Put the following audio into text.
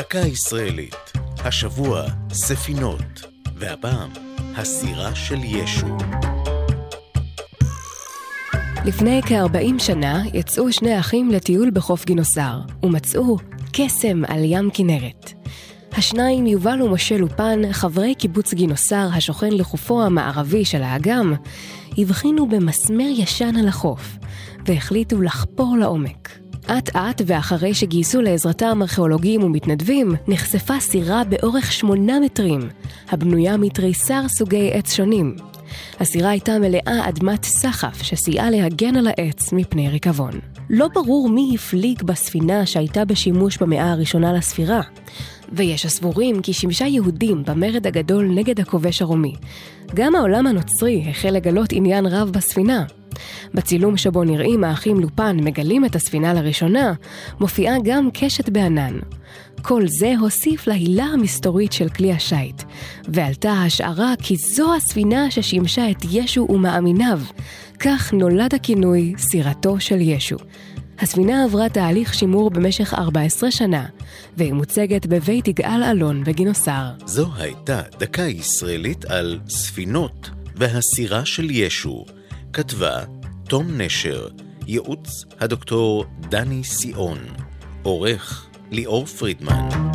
דקה ישראלית, השבוע ספינות, והפעם הסירה של ישו. לפני כ-40 שנה יצאו שני אחים לטיול בחוף גינוסר, ומצאו קסם על ים כנרת. השניים, יובל ומשה לופן, חברי קיבוץ גינוסר השוכן לחופו המערבי של האגם, הבחינו במסמר ישן על החוף, והחליטו לחפור לעומק. אט אט ואחרי שגייסו לעזרתם ארכיאולוגים ומתנדבים, נחשפה סירה באורך שמונה מטרים, הבנויה מתריסר סוגי עץ שונים. הסירה הייתה מלאה אדמת סחף שסייעה להגן על העץ מפני ריקבון. לא ברור מי הפליג בספינה שהייתה בשימוש במאה הראשונה לספירה, ויש הסבורים כי שימשה יהודים במרד הגדול נגד הכובש הרומי. גם העולם הנוצרי החל לגלות עניין רב בספינה. בצילום שבו נראים האחים לופן מגלים את הספינה לראשונה, מופיעה גם קשת בענן. כל זה הוסיף להילה המסתורית של כלי השיט, ועלתה השערה כי זו הספינה ששימשה את ישו ומאמיניו. כך נולד הכינוי סירתו של ישו. הספינה עברה תהליך שימור במשך 14 שנה, והיא מוצגת בבית יגאל אלון בגינוסר. זו הייתה דקה ישראלית על ספינות והסירה של ישו. כתבה תום נשר, ייעוץ הדוקטור דני סיאון, עורך ליאור פרידמן.